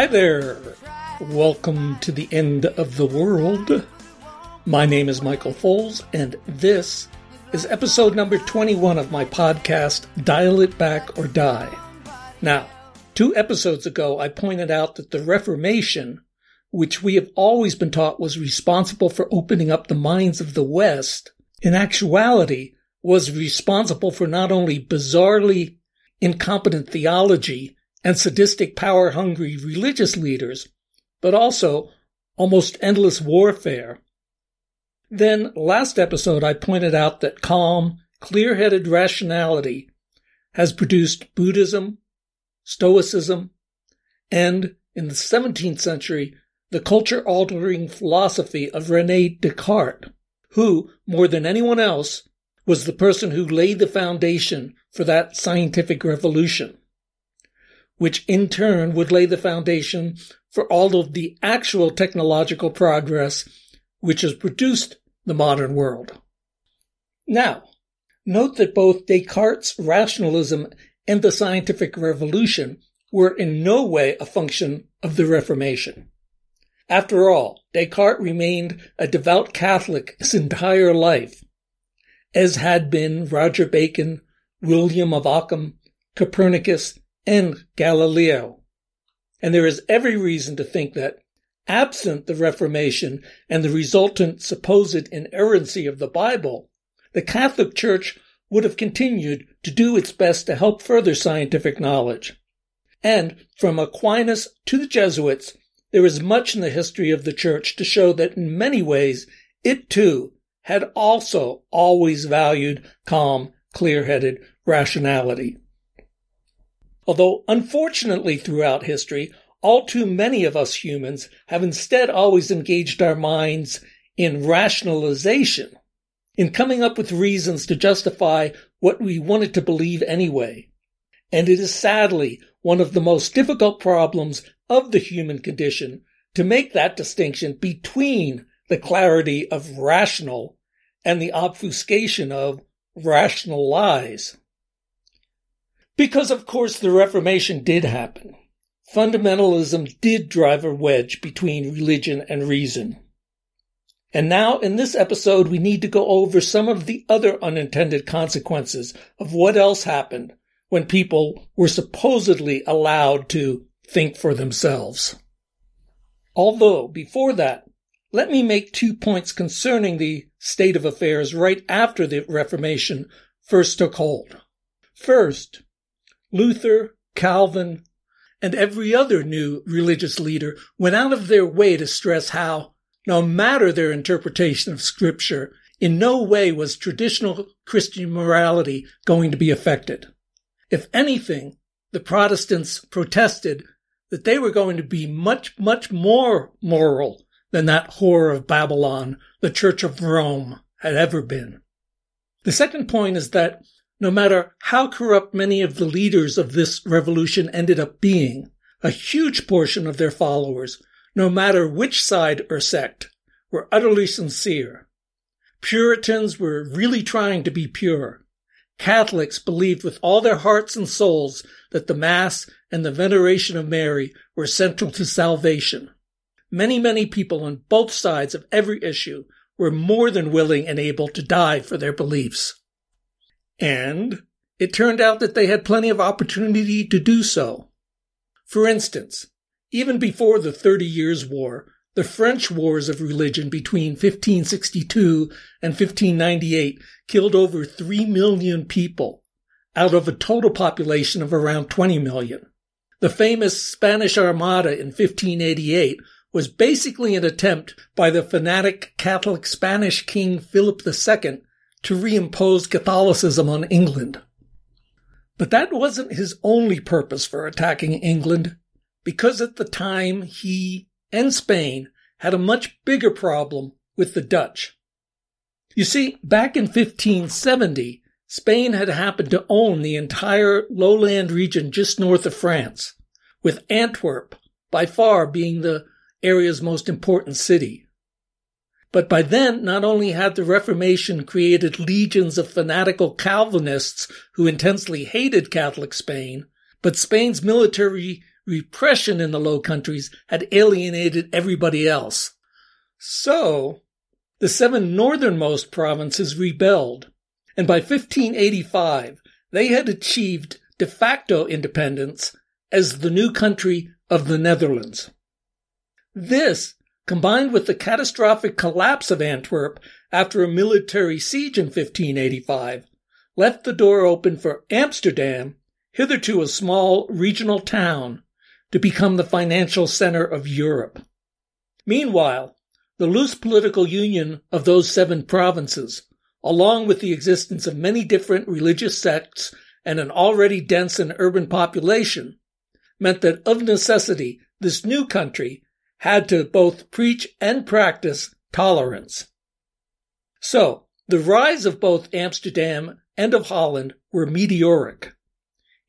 Hi there. Welcome to the end of the world. My name is Michael Foles, and this is episode number 21 of my podcast, Dial It Back or Die. Now, two episodes ago, I pointed out that the Reformation, which we have always been taught was responsible for opening up the minds of the West, in actuality was responsible for not only bizarrely incompetent theology and sadistic power hungry religious leaders, but also almost endless warfare. Then last episode I pointed out that calm, clear-headed rationality has produced Buddhism, Stoicism, and in the 17th century, the culture altering philosophy of Rene Descartes, who, more than anyone else, was the person who laid the foundation for that scientific revolution, which in turn would lay the foundation for all of the actual technological progress which has produced the modern world. Now, note that both Descartes' rationalism and the scientific revolution were in no way a function of the Reformation. After all, Descartes remained a devout Catholic his entire life, as had been Roger Bacon, William of Ockham, Copernicus, and Galileo. And there is every reason to think that, absent the Reformation and the resultant supposed inerrancy of the Bible, the Catholic Church would have continued to do its best to help further scientific knowledge. And from Aquinas to the Jesuits, there is much in the history of the Church to show that in many ways it too had also always valued calm, clear-headed rationality. Although unfortunately throughout history, all too many of us humans have instead always engaged our minds in rationalization in coming up with reasons to justify what we wanted to believe anyway. And it is sadly one of the most difficult problems of the human condition to make that distinction between the clarity of rational and the obfuscation of rational lies. Because of course the Reformation did happen. Fundamentalism did drive a wedge between religion and reason. And now in this episode, we need to go over some of the other unintended consequences of what else happened when people were supposedly allowed to think for themselves. Although before that, let me make two points concerning the state of affairs right after the Reformation first took hold. First, Luther, Calvin, and every other new religious leader went out of their way to stress how no matter their interpretation of scripture, in no way was traditional Christian morality going to be affected. If anything, the Protestants protested that they were going to be much, much more moral than that whore of Babylon, the Church of Rome, had ever been. The second point is that no matter how corrupt many of the leaders of this revolution ended up being, a huge portion of their followers no matter which side or sect, were utterly sincere. Puritans were really trying to be pure. Catholics believed with all their hearts and souls that the Mass and the veneration of Mary were central to salvation. Many, many people on both sides of every issue were more than willing and able to die for their beliefs. And it turned out that they had plenty of opportunity to do so. For instance, even before the Thirty Years' War, the French wars of religion between 1562 and 1598 killed over 3 million people out of a total population of around 20 million. The famous Spanish Armada in 1588 was basically an attempt by the fanatic Catholic Spanish King Philip II to reimpose Catholicism on England. But that wasn't his only purpose for attacking England because at the time he and Spain had a much bigger problem with the Dutch. You see, back in 1570, Spain had happened to own the entire lowland region just north of France, with Antwerp by far being the area's most important city. But by then, not only had the Reformation created legions of fanatical Calvinists who intensely hated Catholic Spain, but Spain's military repression in the Low Countries had alienated everybody else. So, the seven northernmost provinces rebelled, and by 1585 they had achieved de facto independence as the new country of the Netherlands. This, combined with the catastrophic collapse of Antwerp after a military siege in 1585, left the door open for Amsterdam, hitherto a small regional town, to become the financial center of Europe. Meanwhile, the loose political union of those seven provinces, along with the existence of many different religious sects and an already dense and urban population, meant that of necessity this new country had to both preach and practice tolerance. So, the rise of both Amsterdam and of Holland were meteoric.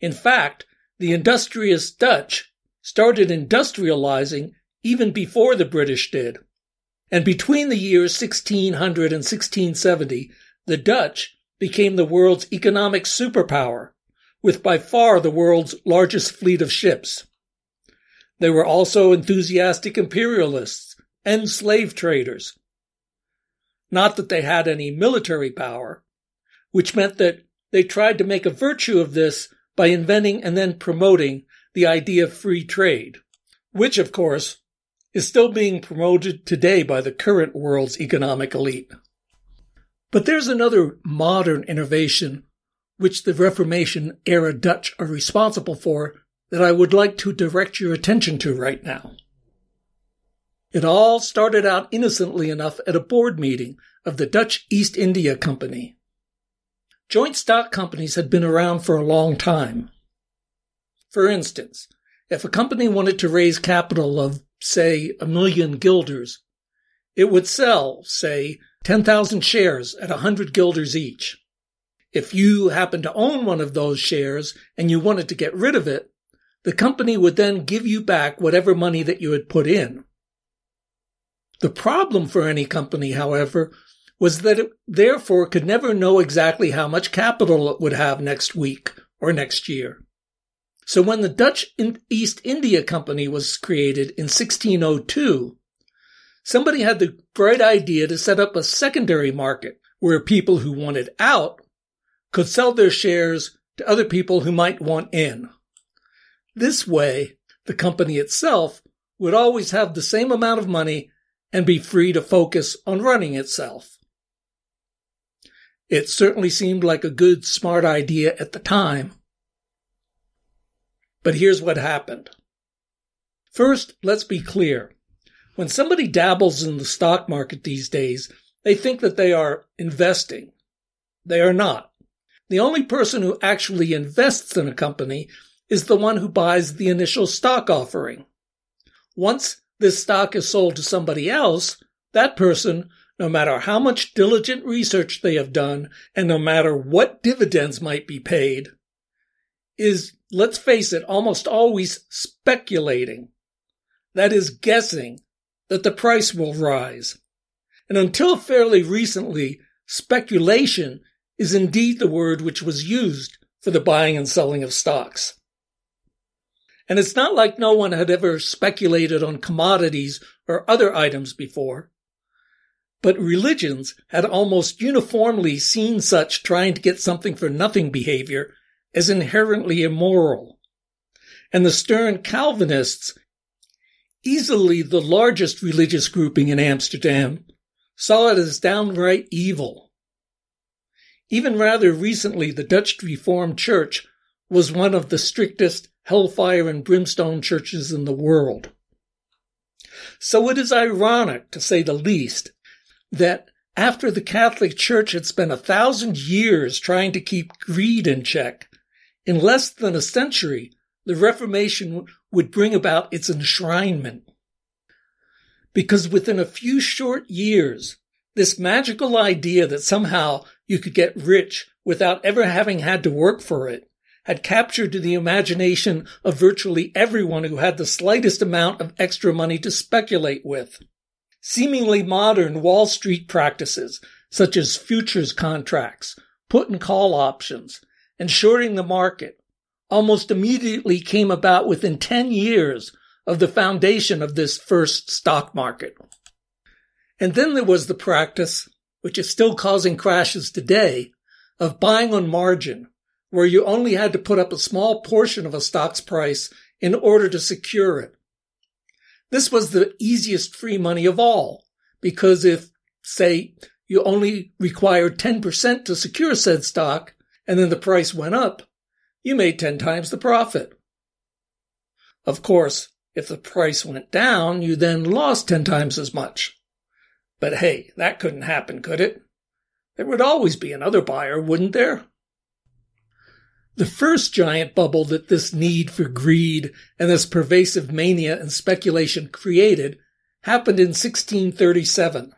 In fact, the industrious Dutch started industrializing even before the British did. And between the years 1600 and 1670, the Dutch became the world's economic superpower, with by far the world's largest fleet of ships. They were also enthusiastic imperialists and slave traders. Not that they had any military power, which meant that they tried to make a virtue of this by inventing and then promoting the idea of free trade, which, of course, is still being promoted today by the current world's economic elite. But there's another modern innovation which the Reformation era Dutch are responsible for that I would like to direct your attention to right now. It all started out innocently enough at a board meeting of the Dutch East India Company. Joint stock companies had been around for a long time. For instance, if a company wanted to raise capital of say, a million guilders, it would sell, say, 10,000 shares at a 100 guilders each. If you happened to own one of those shares and you wanted to get rid of it, the company would then give you back whatever money that you had put in. The problem for any company, however, was that it therefore could never know exactly how much capital it would have next week or next year. So when the Dutch East India Company was created in 1602, somebody had the bright idea to set up a secondary market where people who wanted out could sell their shares to other people who might want in. This way, the company itself would always have the same amount of money and be free to focus on running itself. It certainly seemed like a good, smart idea at the time. But here's what happened. First, let's be clear. When somebody dabbles in the stock market these days, they think that they are investing. They are not. The only person who actually invests in a company is the one who buys the initial stock offering. Once this stock is sold to somebody else, that person, no matter how much diligent research they have done, and no matter what dividends might be paid, is let's face it, almost always speculating. That is guessing that the price will rise. And until fairly recently, speculation is indeed the word which was used for the buying and selling of stocks. And it's not like no one had ever speculated on commodities or other items before. But religions had almost uniformly seen such trying to get something for nothing behavior as inherently immoral. And the stern Calvinists, easily the largest religious grouping in Amsterdam, saw it as downright evil. Even rather recently, the Dutch Reformed Church was one of the strictest hellfire and brimstone churches in the world. So it is ironic, to say the least, that after the Catholic Church had spent a thousand years trying to keep greed in check, in less than a century, the Reformation would bring about its enshrinement. Because within a few short years, this magical idea that somehow you could get rich without ever having had to work for it had captured the imagination of virtually everyone who had the slightest amount of extra money to speculate with. Seemingly modern Wall Street practices, such as futures contracts, put and call options, and shorting the market almost immediately came about within 10 years of the foundation of this first stock market. And then there was the practice, which is still causing crashes today, of buying on margin, where you only had to put up a small portion of a stock's price in order to secure it. This was the easiest free money of all, because if, say, you only required 10% to secure said stock, and then the price went up, you made 10 times the profit. Of course, if the price went down, you then lost 10 times as much. But hey, that couldn't happen, could it? There would always be another buyer, wouldn't there? The first giant bubble that this need for greed and this pervasive mania and speculation created happened in 1637.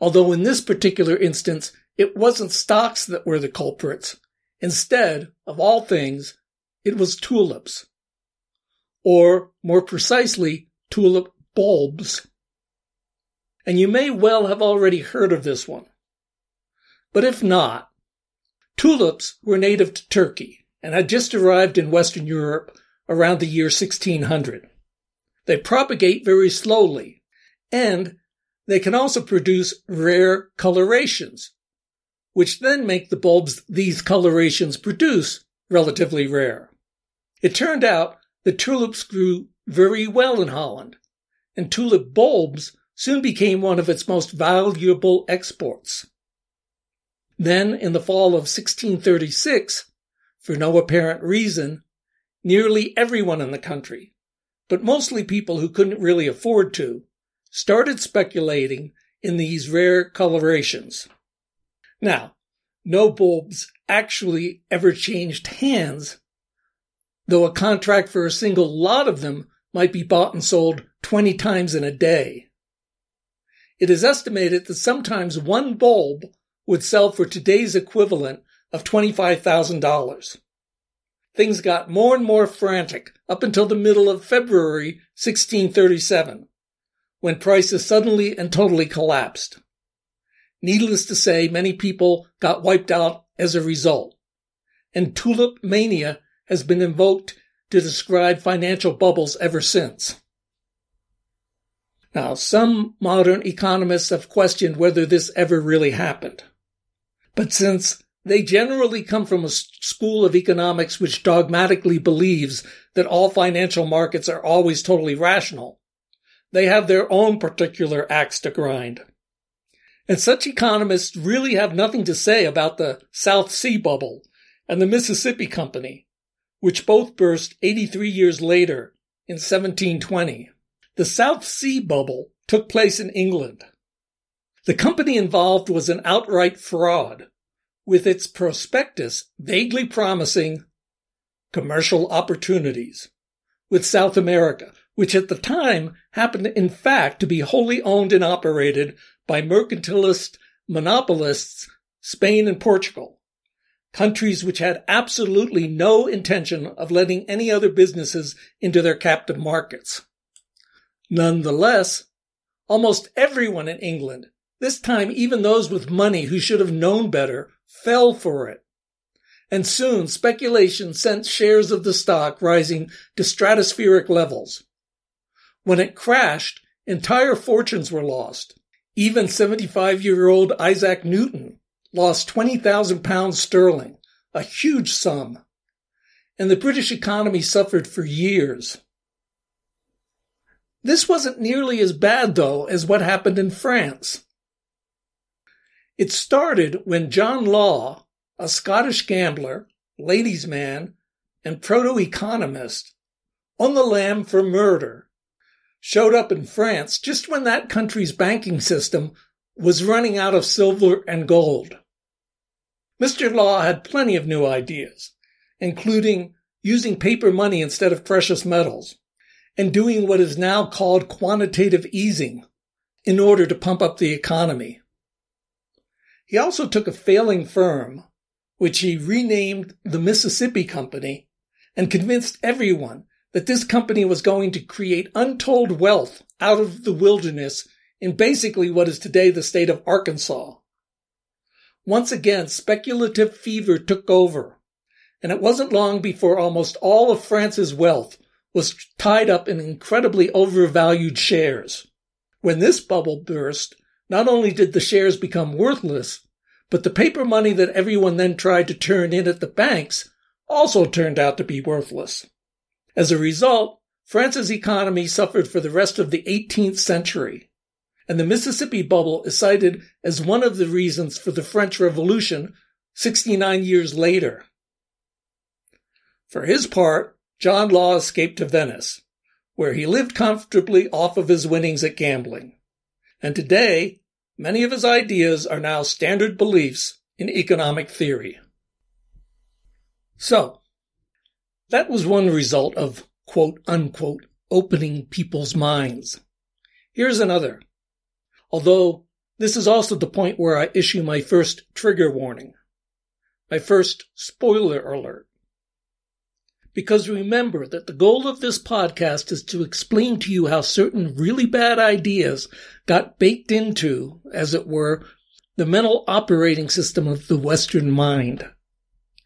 Although in this particular instance, it wasn't stocks that were the culprits. Instead, of all things, it was tulips. Or, more precisely, tulip bulbs and you may well have already heard of this one. But if not, tulips were native to Turkey and had just arrived in Western Europe around the year 1600. They propagate very slowly, and they can also produce rare colorations, which then make the bulbs these colorations produce relatively rare. It turned out that tulips grew very well in Holland, and tulip bulbs soon became one of its most valuable exports. Then, in the fall of 1636, for no apparent reason, nearly everyone in the country, but mostly people who couldn't really afford to, started speculating in these rare colorations. Now, no bulbs actually ever changed hands, though a contract for a single lot of them might be bought and sold 20 times in a day. It is estimated that sometimes one bulb would sell for today's equivalent of $25,000. Things got more and more frantic up until the middle of February 1637, when prices suddenly and totally collapsed. Needless to say, many people got wiped out as a result, and tulip mania has been invoked to describe financial bubbles ever since. Now, some modern economists have questioned whether this ever really happened. But since they generally come from a school of economics which dogmatically believes that all financial markets are always totally rational, they have their own particular axe to grind. And such economists really have nothing to say about the South Sea bubble and the Mississippi Company, which both burst 83 years later in 1720. The South Sea bubble took place in England. The company involved was an outright fraud, with its prospectus vaguely promising commercial opportunities with South America, which at the time happened in fact to be wholly owned and operated by mercantilist monopolists Spain and Portugal, countries which had absolutely no intention of letting any other businesses into their captive markets. Nonetheless, almost everyone in England, this time even those with money who should have known better, fell for it. And soon speculation sent shares of the stock rising to stratospheric levels. When it crashed, entire fortunes were lost. Even 75 year old Isaac Newton lost 20,000 pounds sterling, a huge sum. And the British economy suffered for years. This wasn't nearly as bad, though, as what happened in France. It started when John Law, a Scottish gambler, ladies' man, and proto economist, on the lam for murder, showed up in France just when that country's banking system was running out of silver and gold. Mr. Law had plenty of new ideas, including using paper money instead of precious metals and doing what is now called quantitative easing in order to pump up the economy. He also took a failing firm, which he renamed the Mississippi Company, and convinced everyone that this company was going to create untold wealth out of the wilderness in basically what is today the state of Arkansas. Once again, speculative fever took over, and it wasn't long before almost all of France's wealth was tied up in incredibly overvalued shares. When this bubble burst, not only did the shares become worthless, but the paper money that everyone then tried to turn in at the banks also turned out to be worthless. As a result, France's economy suffered for the rest of the 18th century, and the Mississippi bubble is cited as one of the reasons for the French Revolution 69 years later. For his part, John Law escaped to Venice, where he lived comfortably off of his winnings at gambling. And today, many of his ideas are now standard beliefs in economic theory. So, that was one result of quote unquote opening people's minds. Here's another. Although this is also the point where I issue my first trigger warning, my first spoiler alert. Because remember that the goal of this podcast is to explain to you how certain really bad ideas got baked into, as it were, the mental operating system of the Western mind.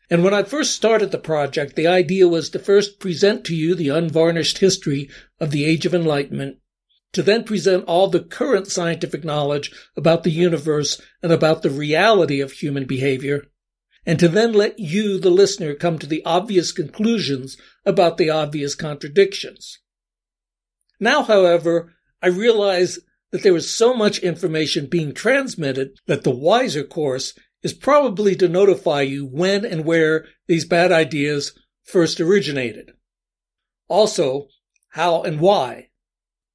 And when I first started the project, the idea was to first present to you the unvarnished history of the Age of Enlightenment, to then present all the current scientific knowledge about the universe and about the reality of human behavior, and to then let you, the listener, come to the obvious conclusions about the obvious contradictions. Now, however, I realize that there is so much information being transmitted that the wiser course is probably to notify you when and where these bad ideas first originated. Also, how and why.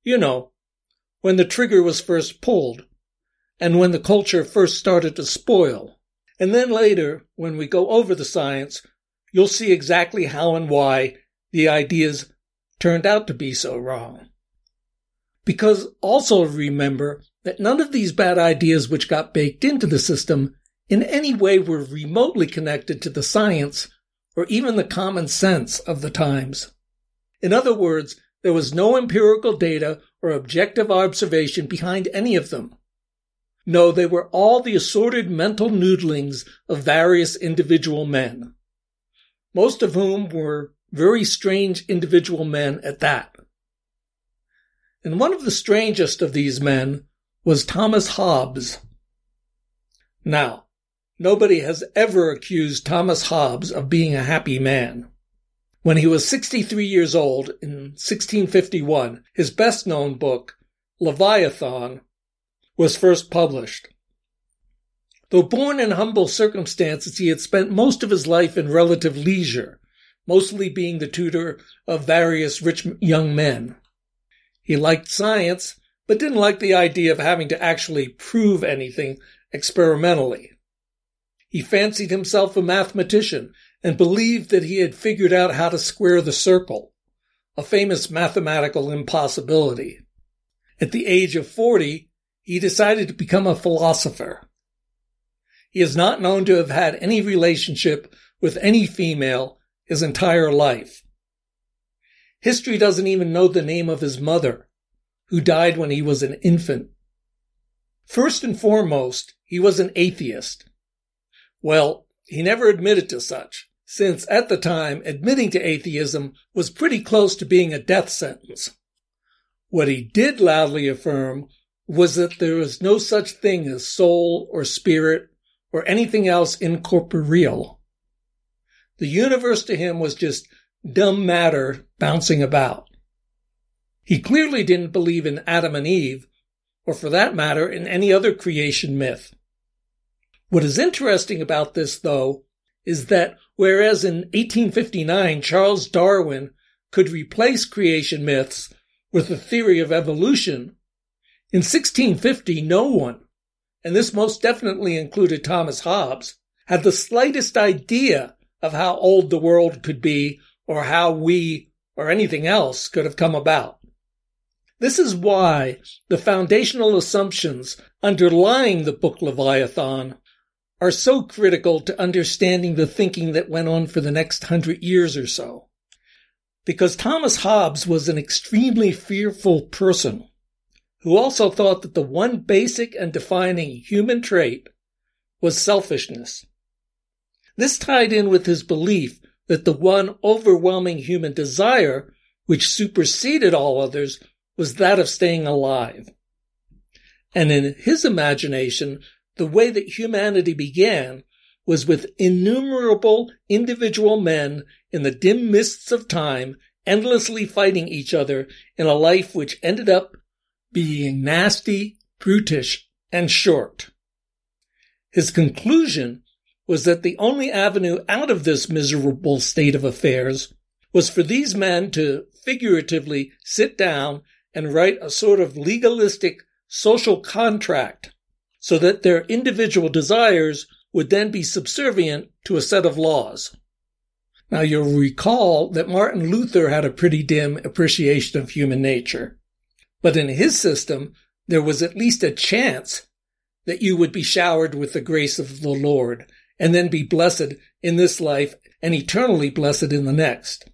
You know, when the trigger was first pulled, and when the culture first started to spoil. And then later, when we go over the science, you'll see exactly how and why the ideas turned out to be so wrong. Because also remember that none of these bad ideas which got baked into the system in any way were remotely connected to the science or even the common sense of the times. In other words, there was no empirical data or objective observation behind any of them. No, they were all the assorted mental noodlings of various individual men, most of whom were very strange individual men at that. And one of the strangest of these men was Thomas Hobbes. Now, nobody has ever accused Thomas Hobbes of being a happy man. When he was 63 years old in 1651, his best known book, Leviathan, was first published. Though born in humble circumstances, he had spent most of his life in relative leisure, mostly being the tutor of various rich young men. He liked science, but didn't like the idea of having to actually prove anything experimentally. He fancied himself a mathematician and believed that he had figured out how to square the circle, a famous mathematical impossibility. At the age of 40, he decided to become a philosopher. He is not known to have had any relationship with any female his entire life. History doesn't even know the name of his mother, who died when he was an infant. First and foremost, he was an atheist. Well, he never admitted to such, since at the time admitting to atheism was pretty close to being a death sentence. What he did loudly affirm was that there was no such thing as soul or spirit or anything else incorporeal. The universe to him was just dumb matter bouncing about. He clearly didn't believe in Adam and Eve, or for that matter, in any other creation myth. What is interesting about this, though, is that whereas in 1859 Charles Darwin could replace creation myths with the theory of evolution, in 1650, no one, and this most definitely included Thomas Hobbes, had the slightest idea of how old the world could be or how we or anything else could have come about. This is why the foundational assumptions underlying the book Leviathan are so critical to understanding the thinking that went on for the next hundred years or so. Because Thomas Hobbes was an extremely fearful person who also thought that the one basic and defining human trait was selfishness. This tied in with his belief that the one overwhelming human desire, which superseded all others, was that of staying alive. And in his imagination, the way that humanity began was with innumerable individual men in the dim mists of time endlessly fighting each other in a life which ended up being nasty, brutish, and short. His conclusion was that the only avenue out of this miserable state of affairs was for these men to figuratively sit down and write a sort of legalistic social contract so that their individual desires would then be subservient to a set of laws. Now you'll recall that Martin Luther had a pretty dim appreciation of human nature. But in his system, there was at least a chance that you would be showered with the grace of the Lord and then be blessed in this life and eternally blessed in the next.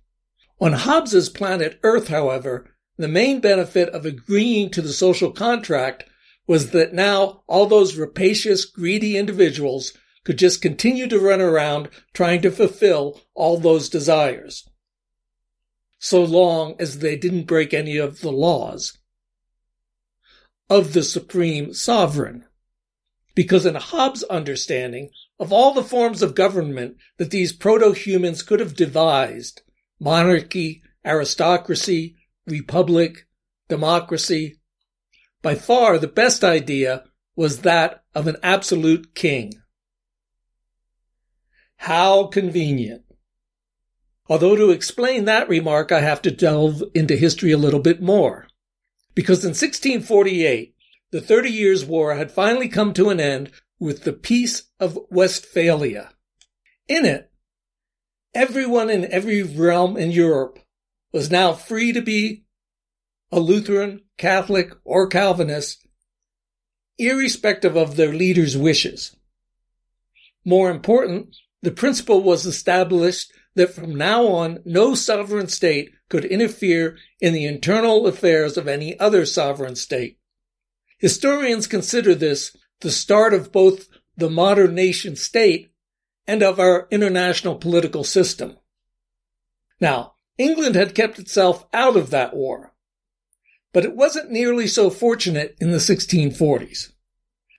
On Hobbes's planet Earth, however, the main benefit of agreeing to the social contract was that now all those rapacious, greedy individuals could just continue to run around trying to fulfill all those desires. So long as they didn't break any of the laws of the supreme sovereign. Because in Hobbes' understanding of all the forms of government that these proto-humans could have devised, monarchy, aristocracy, republic, democracy, by far the best idea was that of an absolute king. How convenient. Although to explain that remark, I have to delve into history a little bit more. Because in 1648, the Thirty Years' War had finally come to an end with the Peace of Westphalia. In it, everyone in every realm in Europe was now free to be a Lutheran, Catholic, or Calvinist, irrespective of their leader's wishes. More important, the principle was established that from now on, no sovereign state could interfere in the internal affairs of any other sovereign state. Historians consider this the start of both the modern nation state and of our international political system. Now, England had kept itself out of that war, but it wasn't nearly so fortunate in the 1640s.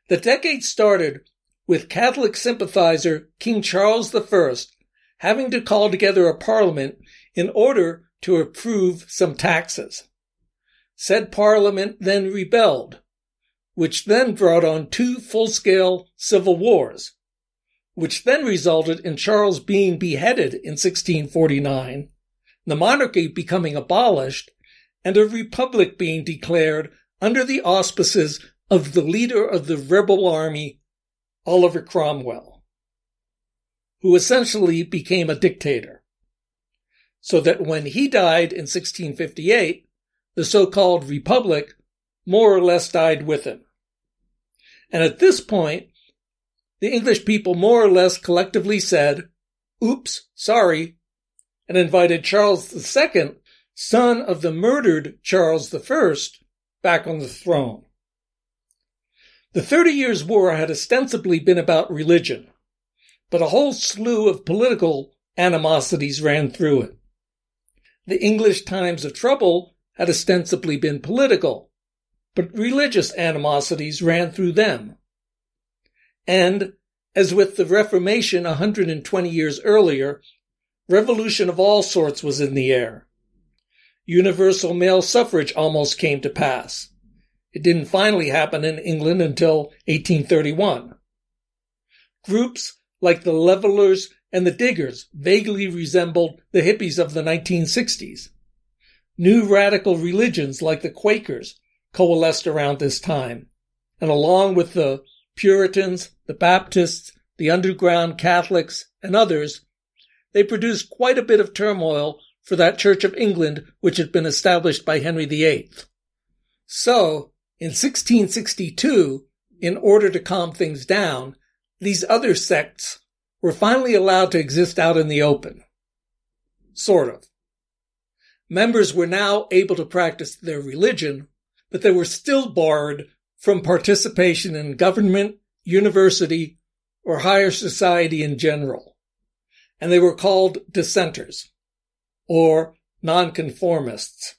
The decade started with Catholic sympathizer King Charles I having to call together a parliament in order to approve some taxes. Said parliament then rebelled, which then brought on two full-scale civil wars, which then resulted in Charles being beheaded in 1649, the monarchy becoming abolished, and a republic being declared under the auspices of the leader of the rebel army, Oliver Cromwell, who essentially became a dictator. So that when he died in 1658, the so-called republic more or less died with him. And at this point, the English people more or less collectively said, oops, sorry, and invited Charles II, son of the murdered Charles I, back on the throne. The Thirty Years' War had ostensibly been about religion, but a whole slew of political animosities ran through it. The English times of trouble had ostensibly been political, but religious animosities ran through them. And, as with the Reformation 120 years earlier, revolution of all sorts was in the air. Universal male suffrage almost came to pass. It didn't finally happen in England until 1831. Groups like the Levelers and the Diggers vaguely resembled the hippies of the 1960s. New radical religions like the Quakers coalesced around this time, and along with the Puritans, the Baptists, the underground Catholics, and others, they produced quite a bit of turmoil for that Church of England which had been established by Henry VIII. So, in 1662, in order to calm things down, these other sects were finally allowed to exist out in the open. Sort of. Members were now able to practice their religion, but they were still barred from participation in government, university, or higher society in general. and they were called dissenters or nonconformists.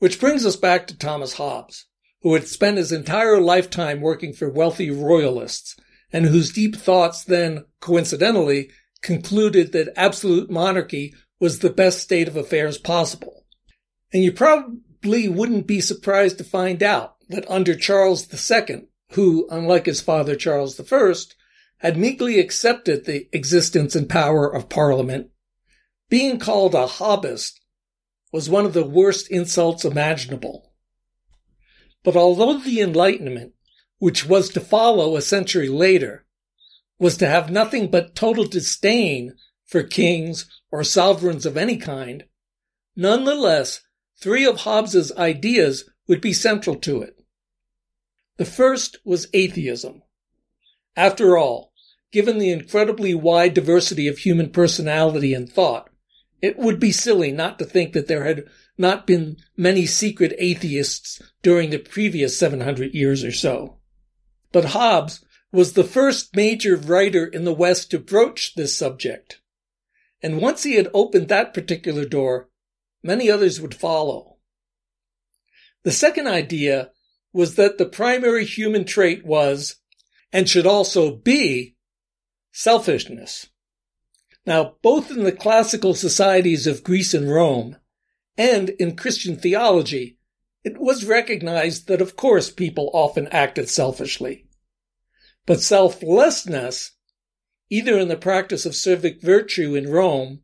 Which brings us back to Thomas Hobbes, who had spent his entire lifetime working for wealthy royalists and whose deep thoughts then, coincidentally, concluded that absolute monarchy was the best state of affairs possible. And you probably wouldn't be surprised to find out that under Charles II, who, unlike his father Charles I, had meekly accepted the existence and power of Parliament, being called a Hobbist was one of the worst insults imaginable. But although the Enlightenment, which was to follow a century later, was to have nothing but total disdain for kings or sovereigns of any kind, nonetheless, three of Hobbes's ideas would be central to it. The first was atheism. After all, given the incredibly wide diversity of human personality and thought, it would be silly not to think that there had not been many secret atheists during the previous 700 years or so. But Hobbes was the first major writer in the West to broach this subject. And once he had opened that particular door, many others would follow. The second idea was that the primary human trait was, and should also be, selfishness. Now, both in the classical societies of Greece and Rome, and in Christian theology, it was recognized that of course people often acted selfishly. But selflessness, either in the practice of civic virtue in Rome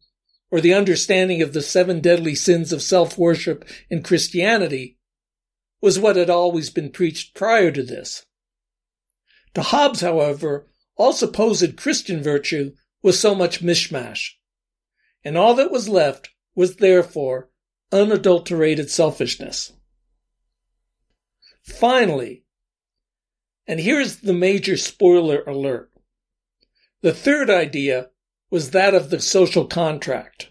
or the understanding of the seven deadly sins of self-worship in Christianity, was what had always been preached prior to this. To Hobbes, however, all supposed Christian virtue was so much mishmash, and all that was left was therefore unadulterated selfishness. Finally, and here's the major spoiler alert. The third idea was that of the social contract.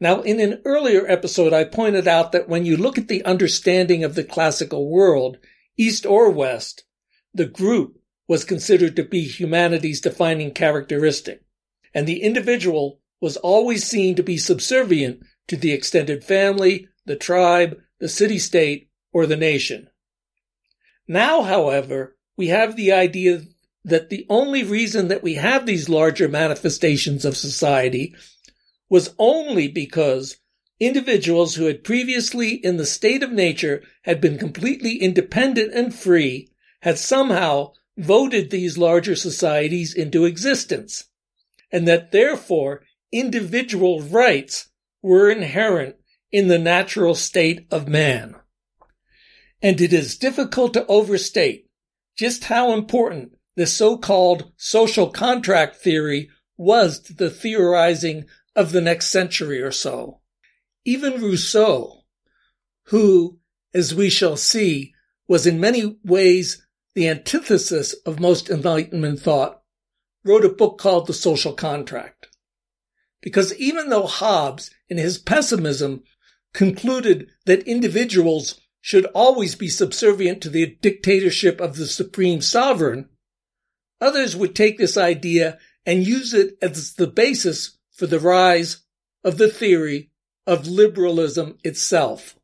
Now, in an earlier episode, I pointed out that when you look at the understanding of the classical world, East or West, the group was considered to be humanity's defining characteristic, and the individual was always seen to be subservient to the extended family, the tribe, the city state, or the nation. Now, however, we have the idea that the only reason that we have these larger manifestations of society was only because individuals who had previously in the state of nature had been completely independent and free had somehow voted these larger societies into existence, and that therefore individual rights were inherent in the natural state of man and it is difficult to overstate just how important the so-called social contract theory was to the theorizing of the next century or so. Even Rousseau, who, as we shall see, was in many ways the antithesis of most Enlightenment thought, wrote a book called The Social Contract. Because even though Hobbes, in his pessimism, concluded that individuals should always be subservient to the dictatorship of the supreme sovereign, others would take this idea and use it as the basis for the rise of the theory of liberalism itself.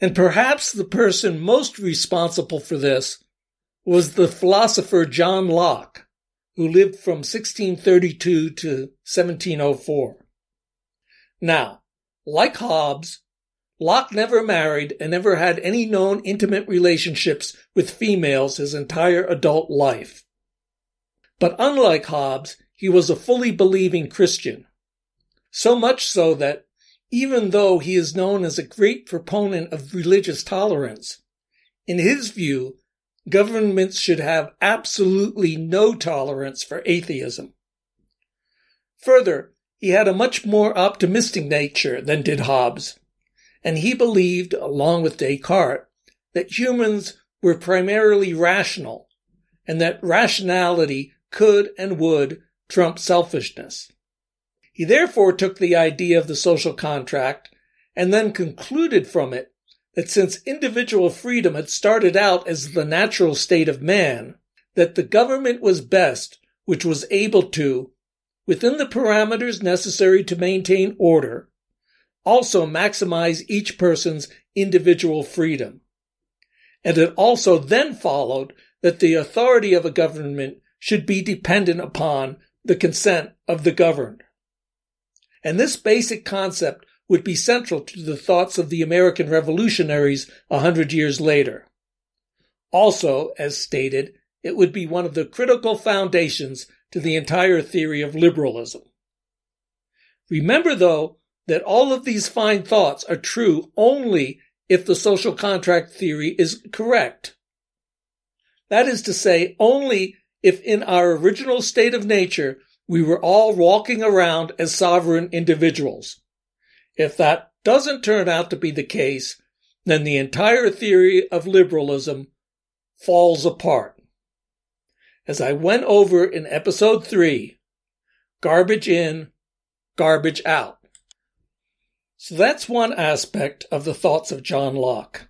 And perhaps the person most responsible for this was the philosopher John Locke, who lived from 1632 to 1704. Now, like Hobbes, Locke never married and never had any known intimate relationships with females his entire adult life. But unlike Hobbes, he was a fully believing Christian. So much so that even though he is known as a great proponent of religious tolerance, in his view, governments should have absolutely no tolerance for atheism. Further, he had a much more optimistic nature than did Hobbes and he believed, along with Descartes, that humans were primarily rational and that rationality could and would trump selfishness. He therefore took the idea of the social contract and then concluded from it that since individual freedom had started out as the natural state of man, that the government was best which was able to, within the parameters necessary to maintain order, also maximize each person's individual freedom. And it also then followed that the authority of a government should be dependent upon the consent of the governed. And this basic concept would be central to the thoughts of the American revolutionaries a hundred years later. Also, as stated, it would be one of the critical foundations to the entire theory of liberalism. Remember, though, that all of these fine thoughts are true only if the social contract theory is correct. That is to say, only if in our original state of nature we were all walking around as sovereign individuals. If that doesn't turn out to be the case, then the entire theory of liberalism falls apart. As I went over in episode three, garbage in, garbage out. So that's one aspect of the thoughts of John Locke.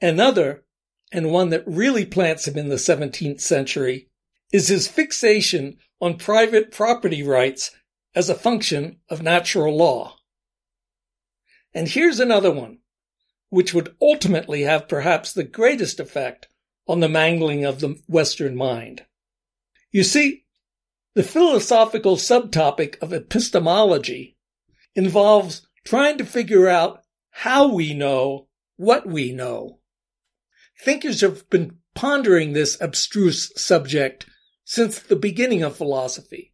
Another, and one that really plants him in the 17th century, is his fixation on private property rights as a function of natural law. And here's another one, which would ultimately have perhaps the greatest effect on the mangling of the Western mind. You see, the philosophical subtopic of epistemology involves trying to figure out how we know what we know. Thinkers have been pondering this abstruse subject since the beginning of philosophy,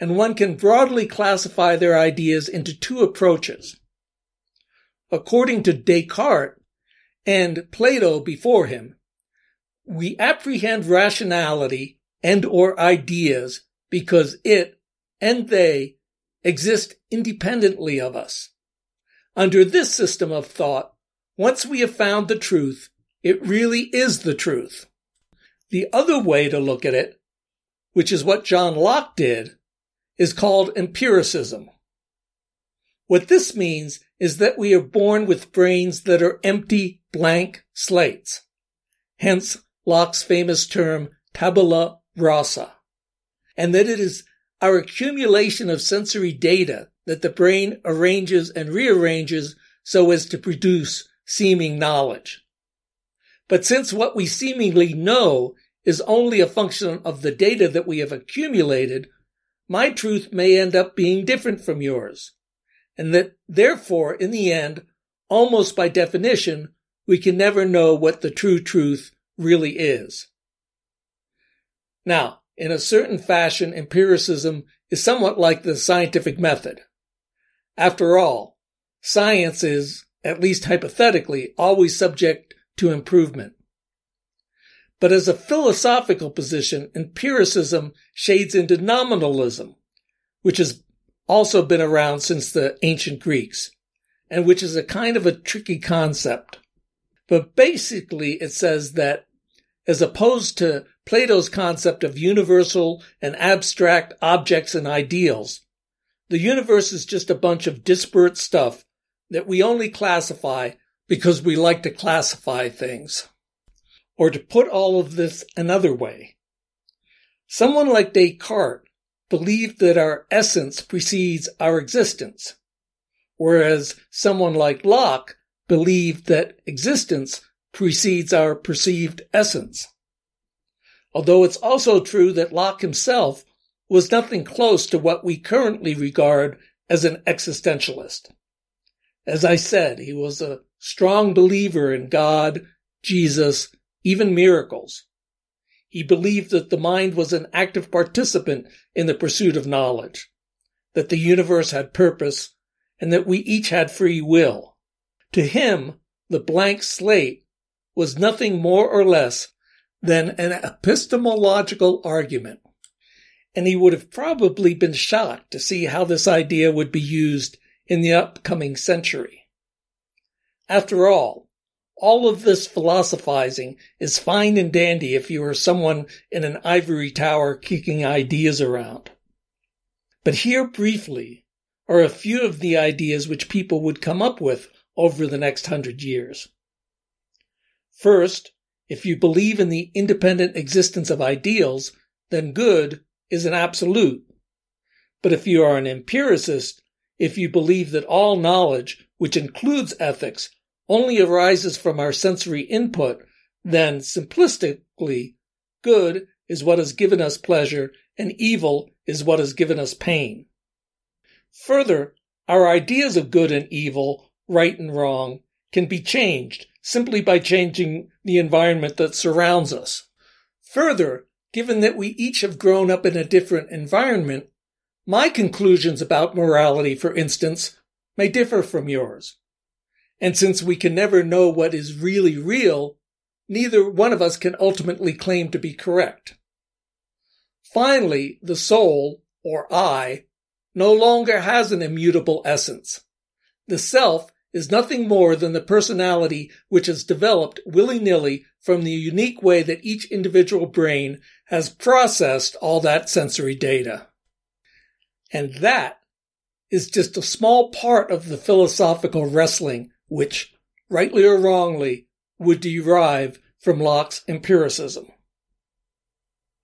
and one can broadly classify their ideas into two approaches. According to Descartes and Plato before him, we apprehend rationality and or ideas because it and they exist independently of us. Under this system of thought, once we have found the truth, it really is the truth. The other way to look at it which is what John Locke did, is called empiricism. What this means is that we are born with brains that are empty, blank slates. Hence Locke's famous term tabula rasa. And that it is our accumulation of sensory data that the brain arranges and rearranges so as to produce seeming knowledge. But since what we seemingly know is only a function of the data that we have accumulated, my truth may end up being different from yours. And that therefore, in the end, almost by definition, we can never know what the true truth really is. Now, in a certain fashion, empiricism is somewhat like the scientific method. After all, science is, at least hypothetically, always subject to improvement. But as a philosophical position, empiricism shades into nominalism, which has also been around since the ancient Greeks, and which is a kind of a tricky concept. But basically, it says that as opposed to Plato's concept of universal and abstract objects and ideals, the universe is just a bunch of disparate stuff that we only classify because we like to classify things. Or to put all of this another way, someone like Descartes believed that our essence precedes our existence, whereas someone like Locke believed that existence precedes our perceived essence. Although it's also true that Locke himself was nothing close to what we currently regard as an existentialist. As I said, he was a strong believer in God, Jesus, even miracles. He believed that the mind was an active participant in the pursuit of knowledge, that the universe had purpose, and that we each had free will. To him, the blank slate was nothing more or less than an epistemological argument. And he would have probably been shocked to see how this idea would be used in the upcoming century. After all, all of this philosophizing is fine and dandy if you are someone in an ivory tower kicking ideas around. But here briefly are a few of the ideas which people would come up with over the next hundred years. First, if you believe in the independent existence of ideals, then good is an absolute. But if you are an empiricist, if you believe that all knowledge, which includes ethics, only arises from our sensory input, then simplistically, good is what has given us pleasure and evil is what has given us pain. Further, our ideas of good and evil, right and wrong, can be changed simply by changing the environment that surrounds us. Further, given that we each have grown up in a different environment, my conclusions about morality, for instance, may differ from yours. And since we can never know what is really real, neither one of us can ultimately claim to be correct. Finally, the soul, or I, no longer has an immutable essence. The self is nothing more than the personality which has developed willy-nilly from the unique way that each individual brain has processed all that sensory data. And that is just a small part of the philosophical wrestling which, rightly or wrongly, would derive from Locke's empiricism.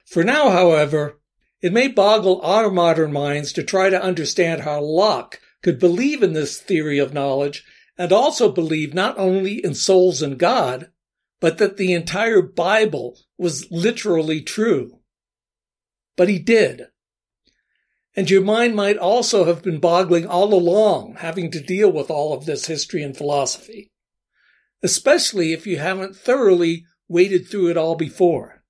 For now, however, it may boggle our modern minds to try to understand how Locke could believe in this theory of knowledge and also believe not only in souls and God, but that the entire Bible was literally true. But he did. And your mind might also have been boggling all along, having to deal with all of this history and philosophy, especially if you haven't thoroughly waded through it all before.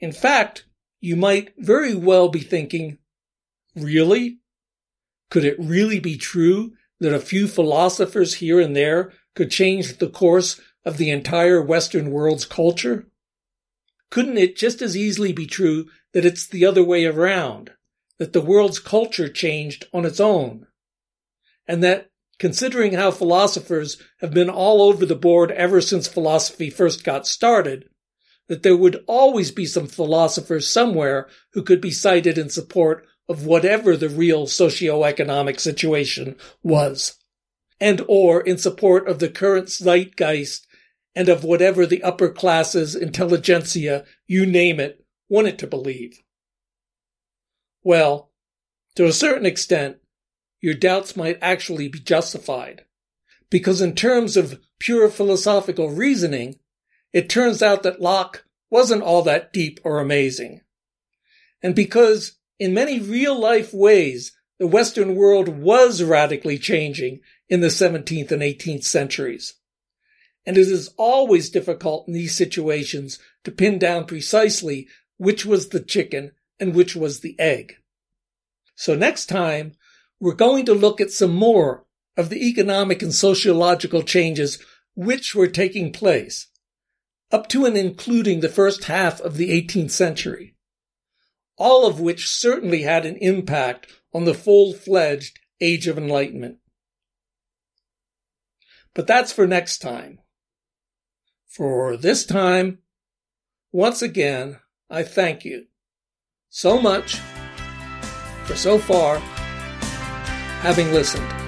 In fact, you might very well be thinking, really? Could it really be true that a few philosophers here and there could change the course of the entire Western world's culture? Couldn't it just as easily be true that it's the other way around, that the world's culture changed on its own? And that, considering how philosophers have been all over the board ever since philosophy first got started, that there would always be some philosophers somewhere who could be cited in support of whatever the real socio-economic situation was, and or in support of the current zeitgeist and of whatever the upper classes, intelligentsia, you name it, wanted to believe. Well, to a certain extent, your doubts might actually be justified. Because in terms of pure philosophical reasoning, it turns out that Locke wasn't all that deep or amazing. And because in many real life ways, the Western world was radically changing in the 17th and 18th centuries. And it is always difficult in these situations to pin down precisely which was the chicken and which was the egg. So next time, we're going to look at some more of the economic and sociological changes which were taking place, up to and including the first half of the 18th century all of which certainly had an impact on the full-fledged Age of Enlightenment. But that's for next time. For this time, once again, I thank you so much for so far having listened.